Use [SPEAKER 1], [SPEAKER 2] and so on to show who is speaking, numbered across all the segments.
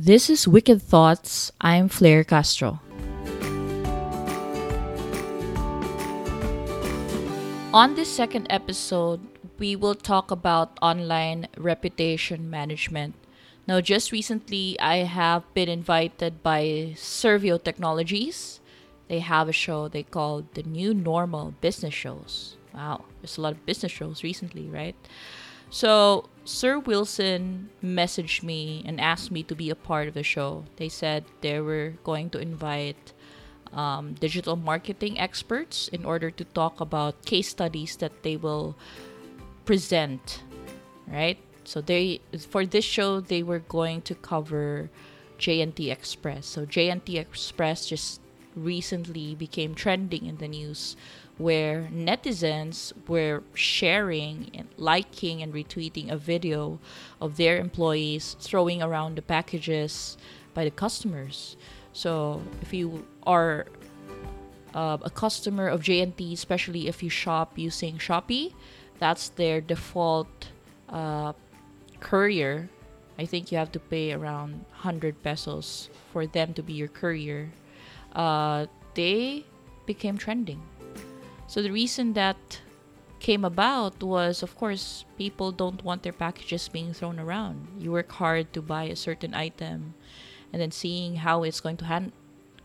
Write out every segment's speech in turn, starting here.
[SPEAKER 1] This is Wicked Thoughts. I'm Fleire Castro. On this second episode, we will talk about online reputation management. Now, just recently, I have been invited by Servio Technologies. They have a show they call the New Normal Business Shows. Wow, there's a lot of business shows recently, right? So, Sir Wilson messaged me and asked me to be a part of the show. They said they were going to invite um, digital marketing experts in order to talk about case studies that they will present, right? So they for this show they were going to cover J&T Express. So J&T Express just recently became trending in the news where netizens were sharing and liking and retweeting a video of their employees throwing around the packages by the customers. So if you are uh, a customer of J&T, especially if you shop using Shopee, that's their default uh, courier. I think you have to pay around 100 pesos for them to be your courier. Uh, they became trending so the reason that came about was, of course, people don't want their packages being thrown around. You work hard to buy a certain item, and then seeing how it's going to hand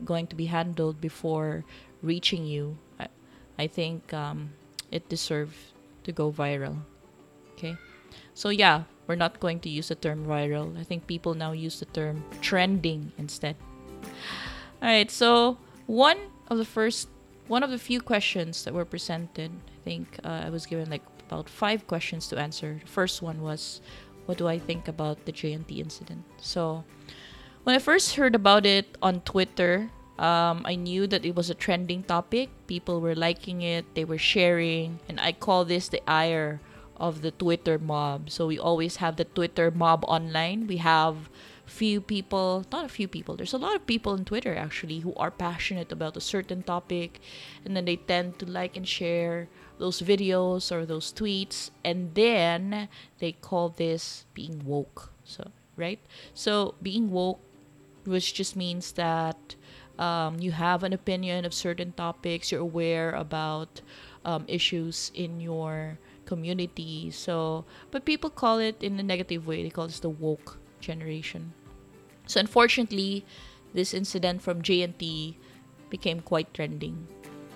[SPEAKER 1] going to be handled before reaching you, I, I think um, it deserved to go viral. Okay, so yeah, we're not going to use the term viral. I think people now use the term trending instead. All right, so one of the first one of the few questions that were presented, I think uh, I was given like about five questions to answer. The first one was, What do I think about the J&T incident? So, when I first heard about it on Twitter, um, I knew that it was a trending topic. People were liking it, they were sharing, and I call this the ire of the Twitter mob. So, we always have the Twitter mob online. We have few people, not a few people, there's a lot of people on Twitter actually who are passionate about a certain topic and then they tend to like and share those videos or those tweets and then they call this being woke. So, right? So, being woke which just means that um, you have an opinion of certain topics, you're aware about um, issues in your community. So, but people call it in a negative way. They call this the woke generation. So unfortunately, this incident from J&T became quite trending.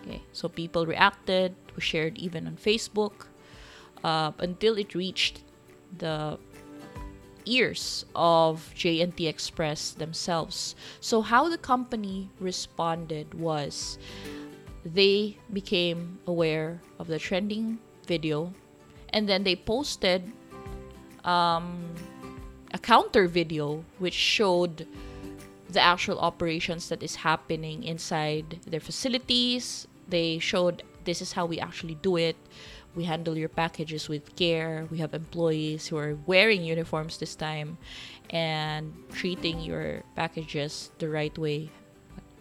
[SPEAKER 1] Okay, so people reacted, was shared even on Facebook, uh, until it reached the ears of J&T Express themselves. So how the company responded was they became aware of the trending video and then they posted um, a counter video which showed the actual operations that is happening inside their facilities. They showed this is how we actually do it. We handle your packages with care. We have employees who are wearing uniforms this time and treating your packages the right way,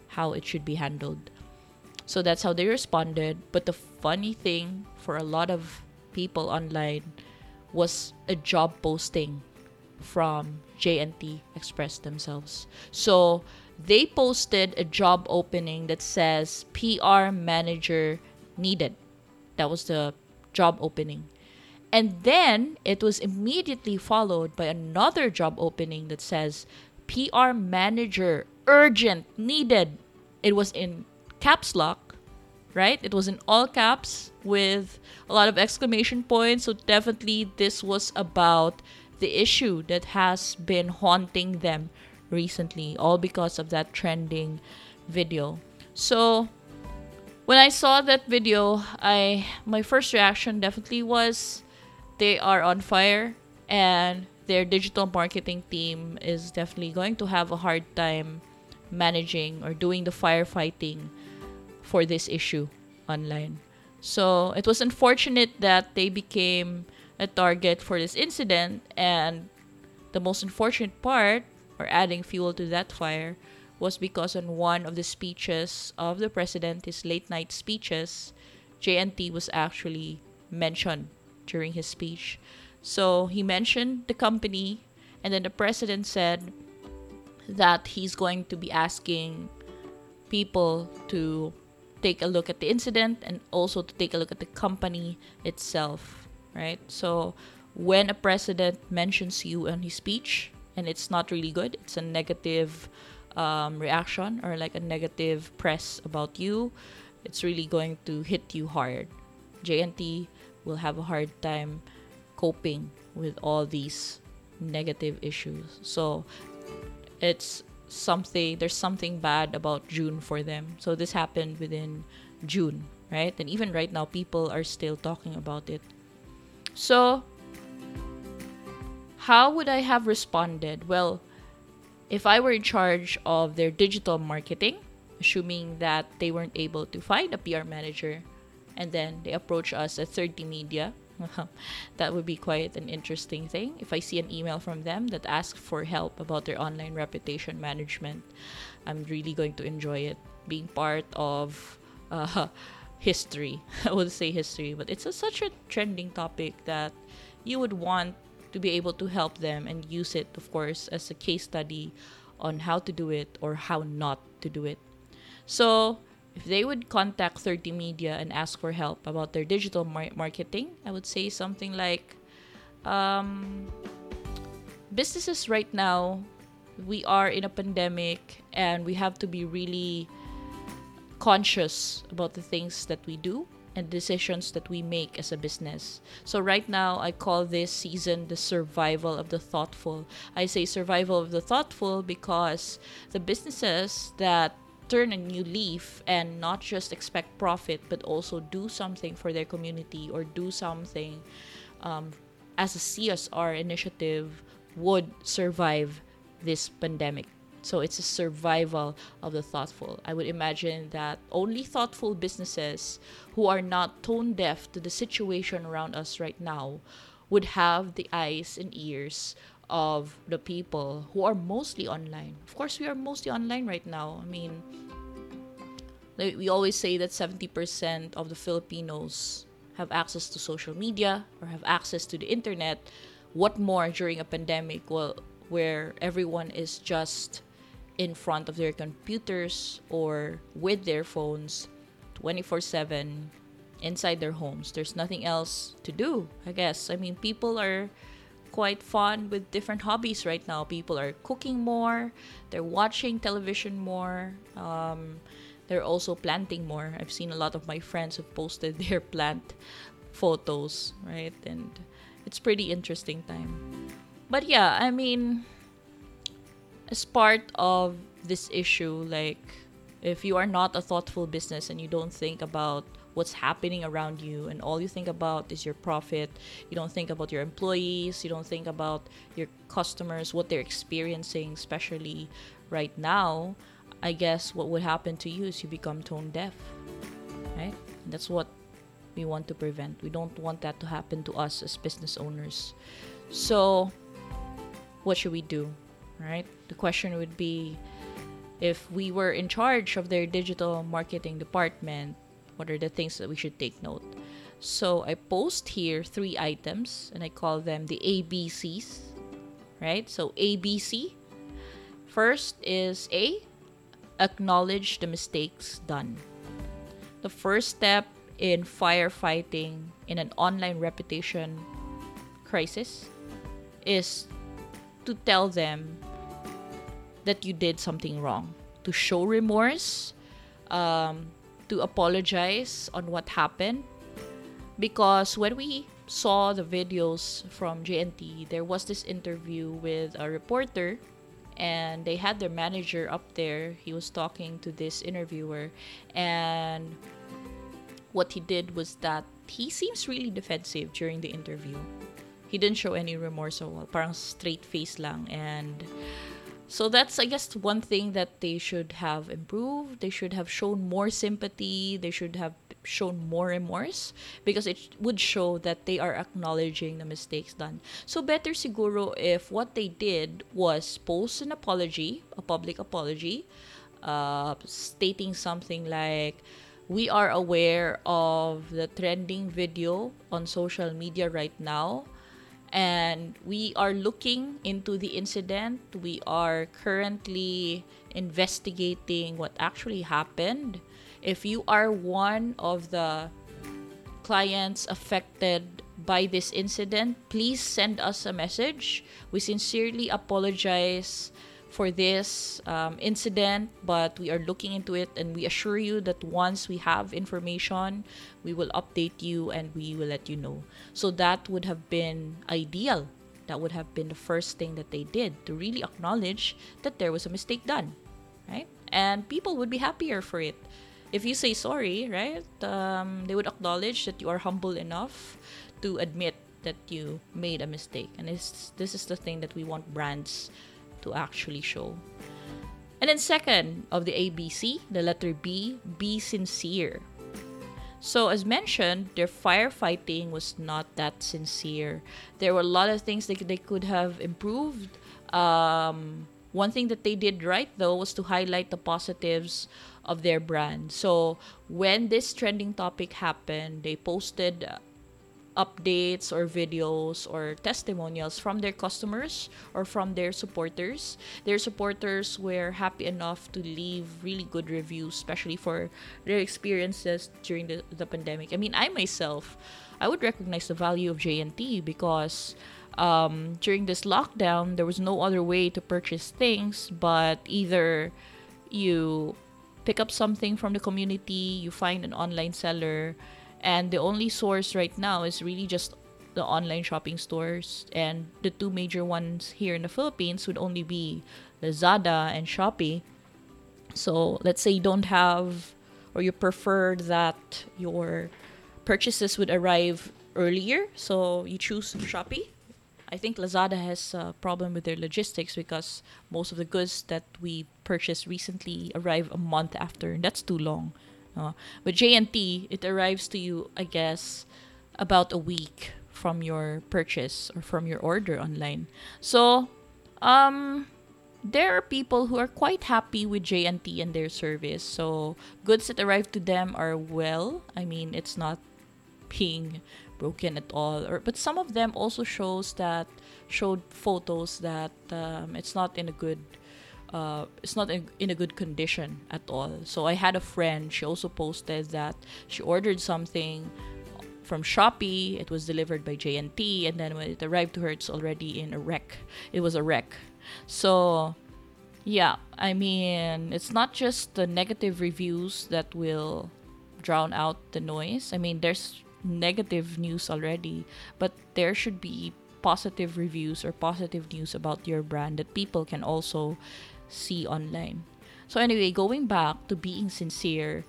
[SPEAKER 1] how it should be handled. So that's how they responded. But the funny thing for a lot of people online was a job posting from J&T Express themselves. So they posted a job opening that says PR manager needed. That was the job opening. And then it was immediately followed by another job opening that says PR manager urgent needed. It was in caps lock, right? It was in all caps with a lot of exclamation points. So definitely this was about the issue that has been haunting them recently, all because of that trending video. So when I saw that video, I my first reaction definitely was they are on fire and their digital marketing team is definitely going to have a hard time managing or doing the firefighting for this issue online. So it was unfortunate that they became a target for this incident. And the most unfortunate part, or adding fuel to that fire, was because on one of the speeches of the president, his late night speeches, J&T was actually mentioned during his speech. So he mentioned the company, and then the president said, that he's going to be asking people to take a look at the incident and also to take a look at the company itself, right? So when a president mentions you in his speech and it's not really good, it's a negative um, reaction or like a negative press about you, it's really going to hit you hard. J&T will have a hard time coping with all these negative issues. So it's something there's something bad about June for them. So this happened within June, right? And even right now people are still talking about it. So how would I have responded? Well, if I were in charge of their digital marketing, assuming that they weren't able to find a PR manager and then they approach us at Third Team Media that would be quite an interesting thing. If I see an email from them that asks for help about their online reputation management, I'm really going to enjoy it. Being part of uh, history, I would say history, but it's a, such a trending topic that you would want to be able to help them and use it, of course, as a case study on how to do it or how not to do it. So, if they would contact Third Team Media and ask for help about their digital mar- marketing, I would say something like um, businesses right now, we are in a pandemic and we have to be really conscious about the things that we do and decisions that we make as a business. So, right now, I call this season the survival of the thoughtful. I say survival of the thoughtful because the businesses that turn a new leaf and not just expect profit but also do something for their community or do something um, as a CSR initiative would survive this pandemic. So it's a survival of the thoughtful. I would imagine that only thoughtful businesses who are not tone deaf to the situation around us right now would have the eyes and ears of the people who are mostly online. Of course, we are mostly online right now. I mean, we always say that 70% of the Filipinos have access to social media or have access to the internet. What more during a pandemic well, where everyone is just in front of their computers or with their phones 24 7 inside their homes. There's nothing else to do, I guess. I mean, people are quite fun with different hobbies right now. People are cooking more, they're watching television more, um, they're also planting more. I've seen a lot of my friends have posted their plant photos, right? And it's pretty interesting time. But yeah, I mean, as part of this issue, like if you are not a thoughtful business and you don't think about what's happening around you and all you think about is your profit you don't think about your employees you don't think about your customers what they're experiencing especially right now i guess what would happen to you is you become tone deaf right? And that's what we want to prevent. We don't want that to happen to us as business owners. So what should we do right the question would be if we were in charge of their digital marketing department what are the things that we should take note? So I post here three items and I call them the ABCs, right? So ABC. First is A, acknowledge the mistakes done. The first step in firefighting in an online reputation crisis is to tell them that you did something wrong, to show remorse, um, to apologize on what happened because when we saw the videos from J&T, there was this interview with a reporter and they had their manager up there. He was talking to this interviewer and what he did was that he seems really defensive during the interview. He didn't show any remorse at all. Parang straight face lang and so that's, I guess, one thing that they should have improved. They should have shown more sympathy. They should have shown more remorse because it would show that they are acknowledging the mistakes done. So better siguro if what they did was post an apology, a public apology, uh, stating something like, we are aware of the trending video on social media right now and we are looking into the incident. We are currently investigating what actually happened. If you are one of the clients affected by this incident, please send us a message. We sincerely apologize for this um, incident, but we are looking into it and we assure you that once we have information, we will update you and we will let you know. So that would have been ideal. That would have been the first thing that they did to really acknowledge that there was a mistake done, right? And people would be happier for it. If you say sorry, right, um, they would acknowledge that you are humble enough to admit that you made a mistake. And this, this is the thing that we want brands to actually show. And then second of the ABC, the letter B, be sincere. So as mentioned, their firefighting was not that sincere. There were a lot of things they, they could have improved. Um, one thing that they did right though was to highlight the positives of their brand. So when this trending topic happened, they posted updates or videos or testimonials from their customers or from their supporters. Their supporters were happy enough to leave really good reviews, especially for their experiences during the, the pandemic. I mean, I myself, I would recognize the value of J&T because um, during this lockdown, there was no other way to purchase things but either you pick up something from the community, you find an online seller, and the only source right now is really just the online shopping stores and the two major ones here in the Philippines would only be Lazada and Shopee. So let's say you don't have or you prefer that your purchases would arrive earlier, so you choose Shopee. I think Lazada has a problem with their logistics because most of the goods that we purchased recently arrive a month after, and that's too long. Uh, but J&T, it arrives to you, I guess, about a week from your purchase or from your order online. So, um, there are people who are quite happy with J&T and their service. So, goods that arrive to them are well. I mean, it's not being broken at all. Or but some of them also shows that showed photos that um, it's not in a good uh, it's not in, in a good condition at all. So I had a friend, she also posted that she ordered something from Shopee. It was delivered by J&T, and then when it arrived to her, it's already in a wreck. It was a wreck. So, yeah, I mean, it's not just the negative reviews that will drown out the noise. I mean, there's negative news already, but there should be positive reviews or positive news about your brand that people can also see online. So, anyway, going back to being sincere,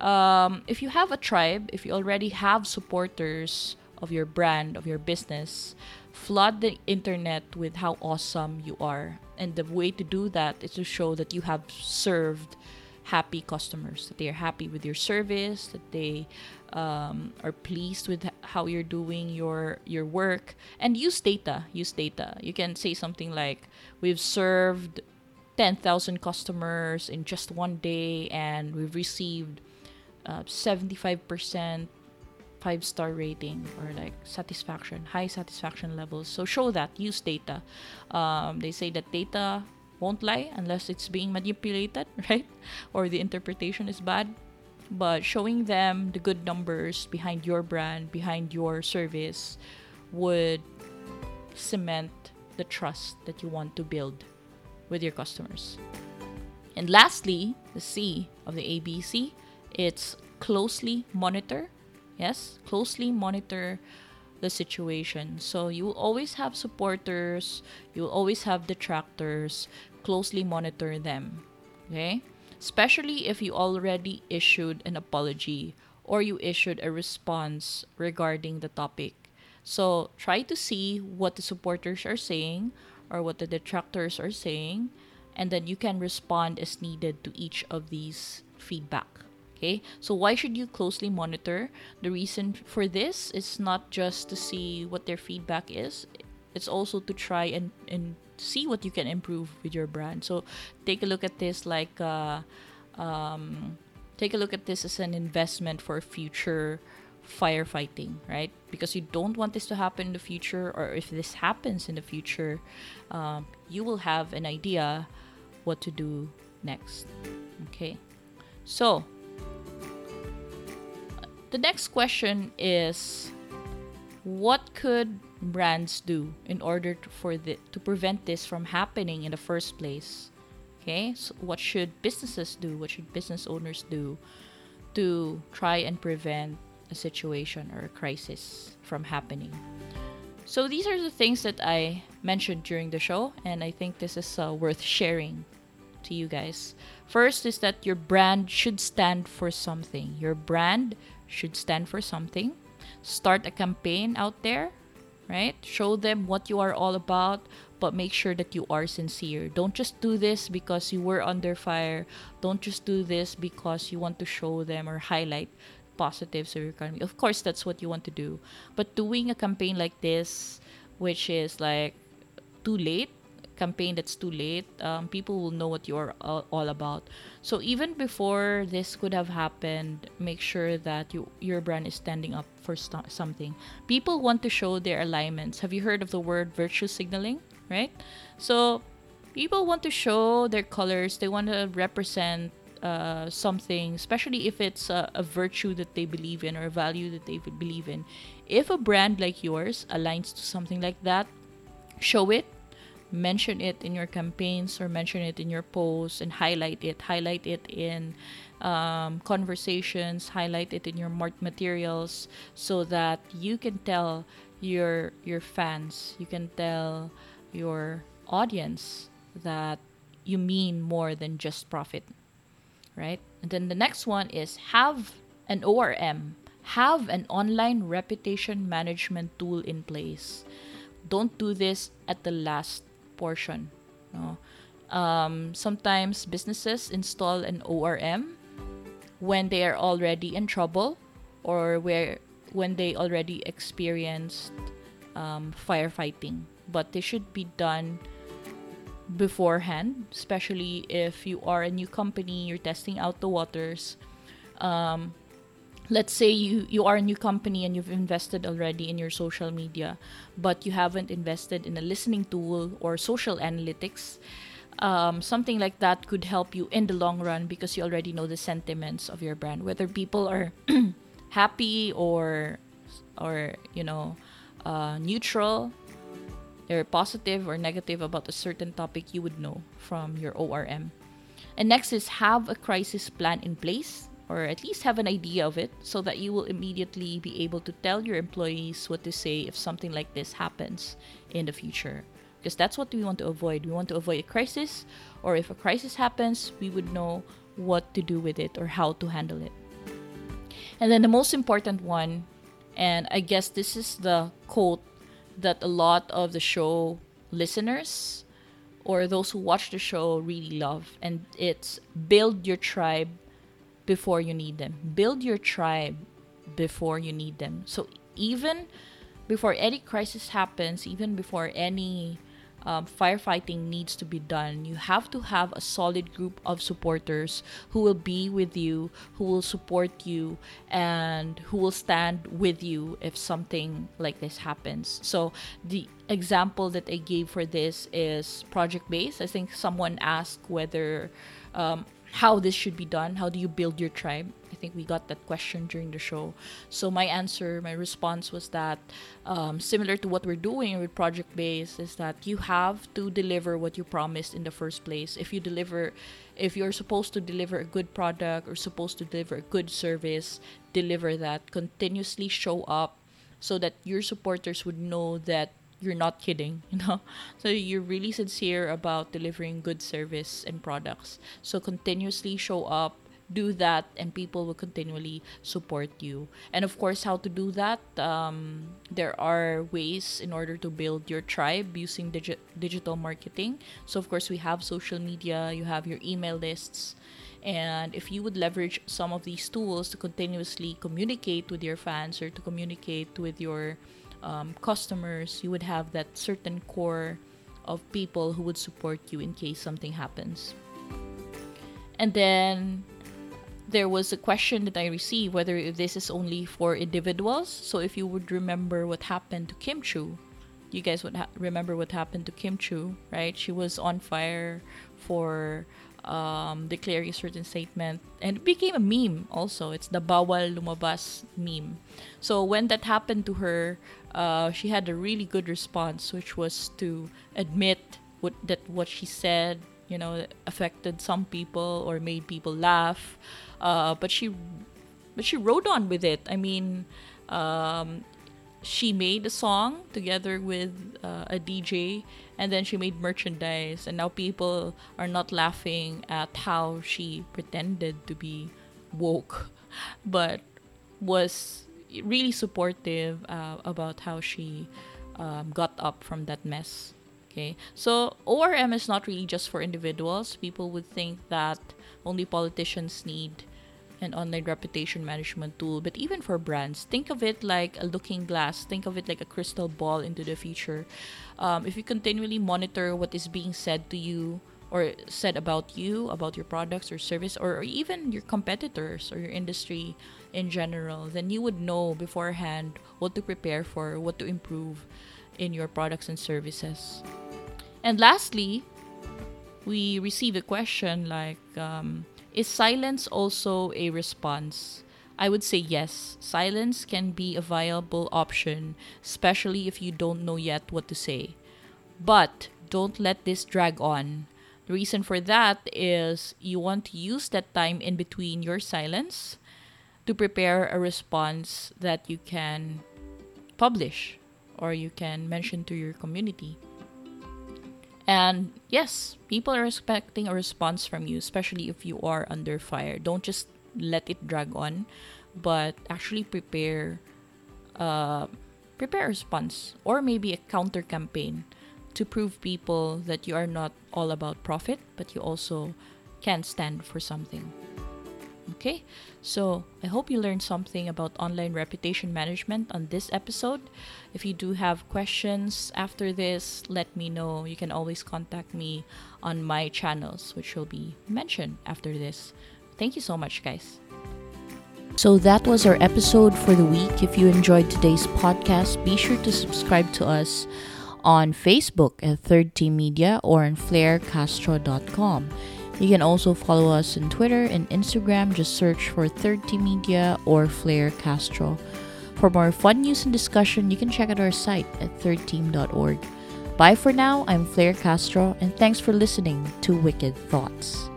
[SPEAKER 1] um, if you have a tribe, if you already have supporters of your brand, of your business, flood the internet with how awesome you are. And the way to do that is to show that you have served happy customers, that they are happy with your service, that they um, are pleased with how you're doing your your work, and use data. Use data. You can say something like, "We've served 10,000 customers in just one day and we've received uh, 75% five star rating or like satisfaction high satisfaction levels. So show that use data. Um, they say that data won't lie unless it's being manipulated right? Or the interpretation is bad. But showing them the good numbers behind your brand behind your service would cement the trust that you want to build with your customers. And lastly, the C of the ABC, it's closely monitor. Yes, closely monitor the situation. So you will always have supporters, you will always have detractors, closely monitor them. Okay? Especially if you already issued an apology or you issued a response regarding the topic. So try to see what the supporters are saying or what the detractors are saying, and then you can respond as needed to each of these feedback. Okay, so why should you closely monitor? The reason for this is not just to see what their feedback is, it's also to try and, and see what you can improve with your brand. So take a look at this like, uh, um, take a look at this as an investment for future firefighting, right? Because you don't want this to happen in the future, or if this happens in the future, um, you will have an idea what to do next. Okay, so the next question is what could brands do in order to, for the, to prevent this from happening in the first place? Okay, so what should businesses do? What should business owners do to try and prevent a situation or a crisis from happening? So these are the things that I mentioned during the show, and I think this is uh, worth sharing to you guys. First is that your brand should stand for something. Your brand should stand for something. Start a campaign out there right? Show them what you are all about, but make sure that you are sincere. Don't just do this because you were under fire. Don't just do this because you want to show them or highlight positives of your economy. Of course, that's what you want to do. But doing a campaign like this, which is like too late, campaign that's too late, um, people will know what you're all about. So even before this could have happened, make sure that you your brand is standing up for st- something. People want to show their alignments. Have you heard of the word virtue signaling? Right. So people want to show their colors. They want to represent uh, something, especially if it's a, a, virtue that they believe in or a value that they would believe in. If a brand like yours aligns to something like that, show it, mention it in your campaigns or mention it in your posts and highlight it highlight it in um, conversations highlight it in your materials so that you can tell your your fans you can tell your audience that you mean more than just profit right and then the next one is have an orm have an online reputation management tool in place don't do this at the last portion. No? Um, sometimes businesses install an ORM when they are already in trouble or where when they already experienced um, firefighting. But they should be done beforehand, especially if you are a new company, you're testing out the waters. Um, let's say you you are a new company and you've invested already in your social media but you haven't invested in a listening tool or social analytics um, something like that could help you in the long run because you already know the sentiments of your brand whether people are happy or or you know uh, neutral they're positive or negative about a certain topic you would know from your orm and next is have a crisis plan in place or at least have an idea of it so that you will immediately be able to tell your employees what to say if something like this happens in the future. Because that's what we want to avoid. We want to avoid a crisis, or if a crisis happens, we would know what to do with it or how to handle it. And then the most important one, and I guess this is the quote that a lot of the show listeners or those who watch the show really love, and it's build your tribe before you need them. Build your tribe before you need them. So even before any crisis happens, even before any um, firefighting needs to be done, you have to have a solid group of supporters who will be with you, who will support you, and who will stand with you if something like this happens. So, the example that I gave for this is project based. I think someone asked whether um, how this should be done. How do you build your tribe? Think we got that question during the show. So my answer, my response was that um, similar to what we're doing with Project Base is that you have to deliver what you promised in the first place. If you deliver, if you're supposed to deliver a good product or supposed to deliver a good service, deliver that. Continuously show up so that your supporters would know that you're not kidding, you know? So you're really sincere about delivering good service and products. So continuously show up, do that, and people will continually support you. And of course, how to do that? Um, there are ways in order to build your tribe using digi- digital marketing. So, of course, we have social media, you have your email lists. And if you would leverage some of these tools to continuously communicate with your fans or to communicate with your um, customers, you would have that certain core of people who would support you in case something happens. And then there was a question that I received whether this is only for individuals. So if you would remember what happened to Kim Chiu, you guys would ha- remember what happened to Kim Chiu, right? She was on fire for um, declaring a certain statement and it became a meme also. It's the bawal lumabas meme. So when that happened to her, uh, she had a really good response, which was to admit what that what she said, you know, affected some people or made people laugh. Uh, but she, but she rode on with it. I mean, um, she made a song together with uh, a DJ and then she made merchandise. And now people are not laughing at how she pretended to be woke but was really supportive uh, about how she um, got up from that mess. Okay. So orm is not really just for individuals. People would think that only politicians need an online reputation management tool. But even for brands, think of it like a looking glass. Think of it like a crystal ball into the future. Um, if you continually monitor what is being said to you or said about you, about your products or service, or, or even your competitors or your industry in general, then you would know beforehand what to prepare for, what to improve in your products and services. And lastly, we receive a question like, um, is silence also a response? I would say yes. Silence can be a viable option, especially if you don't know yet what to say. But don't let this drag on. The reason for that is you want to use that time in between your silence to prepare a response that you can publish or you can mention to your community. And yes, people are expecting a response from you, especially if you are under fire. Don't just let it drag on, but actually prepare uh, prepare a response or maybe a counter campaign to prove people that you are not all about profit, but you also can stand for something. Okay, so I hope you learned something about online reputation management on this episode. If you do have questions after this, let me know. You can always contact me on my channels, which will be mentioned after this. Thank you so much, guys. So that was our episode for the week. If you enjoyed today's podcast, be sure to subscribe to us on Facebook at Third Team Media or on fleirecastro.com. You can also follow us on Twitter and Instagram. Just search for Third Media or Fleire Castro. For more fun news and discussion, you can check out our site at thirdteam.org. Bye for now. I'm Fleire Castro, and thanks for listening to Wicked Thoughts.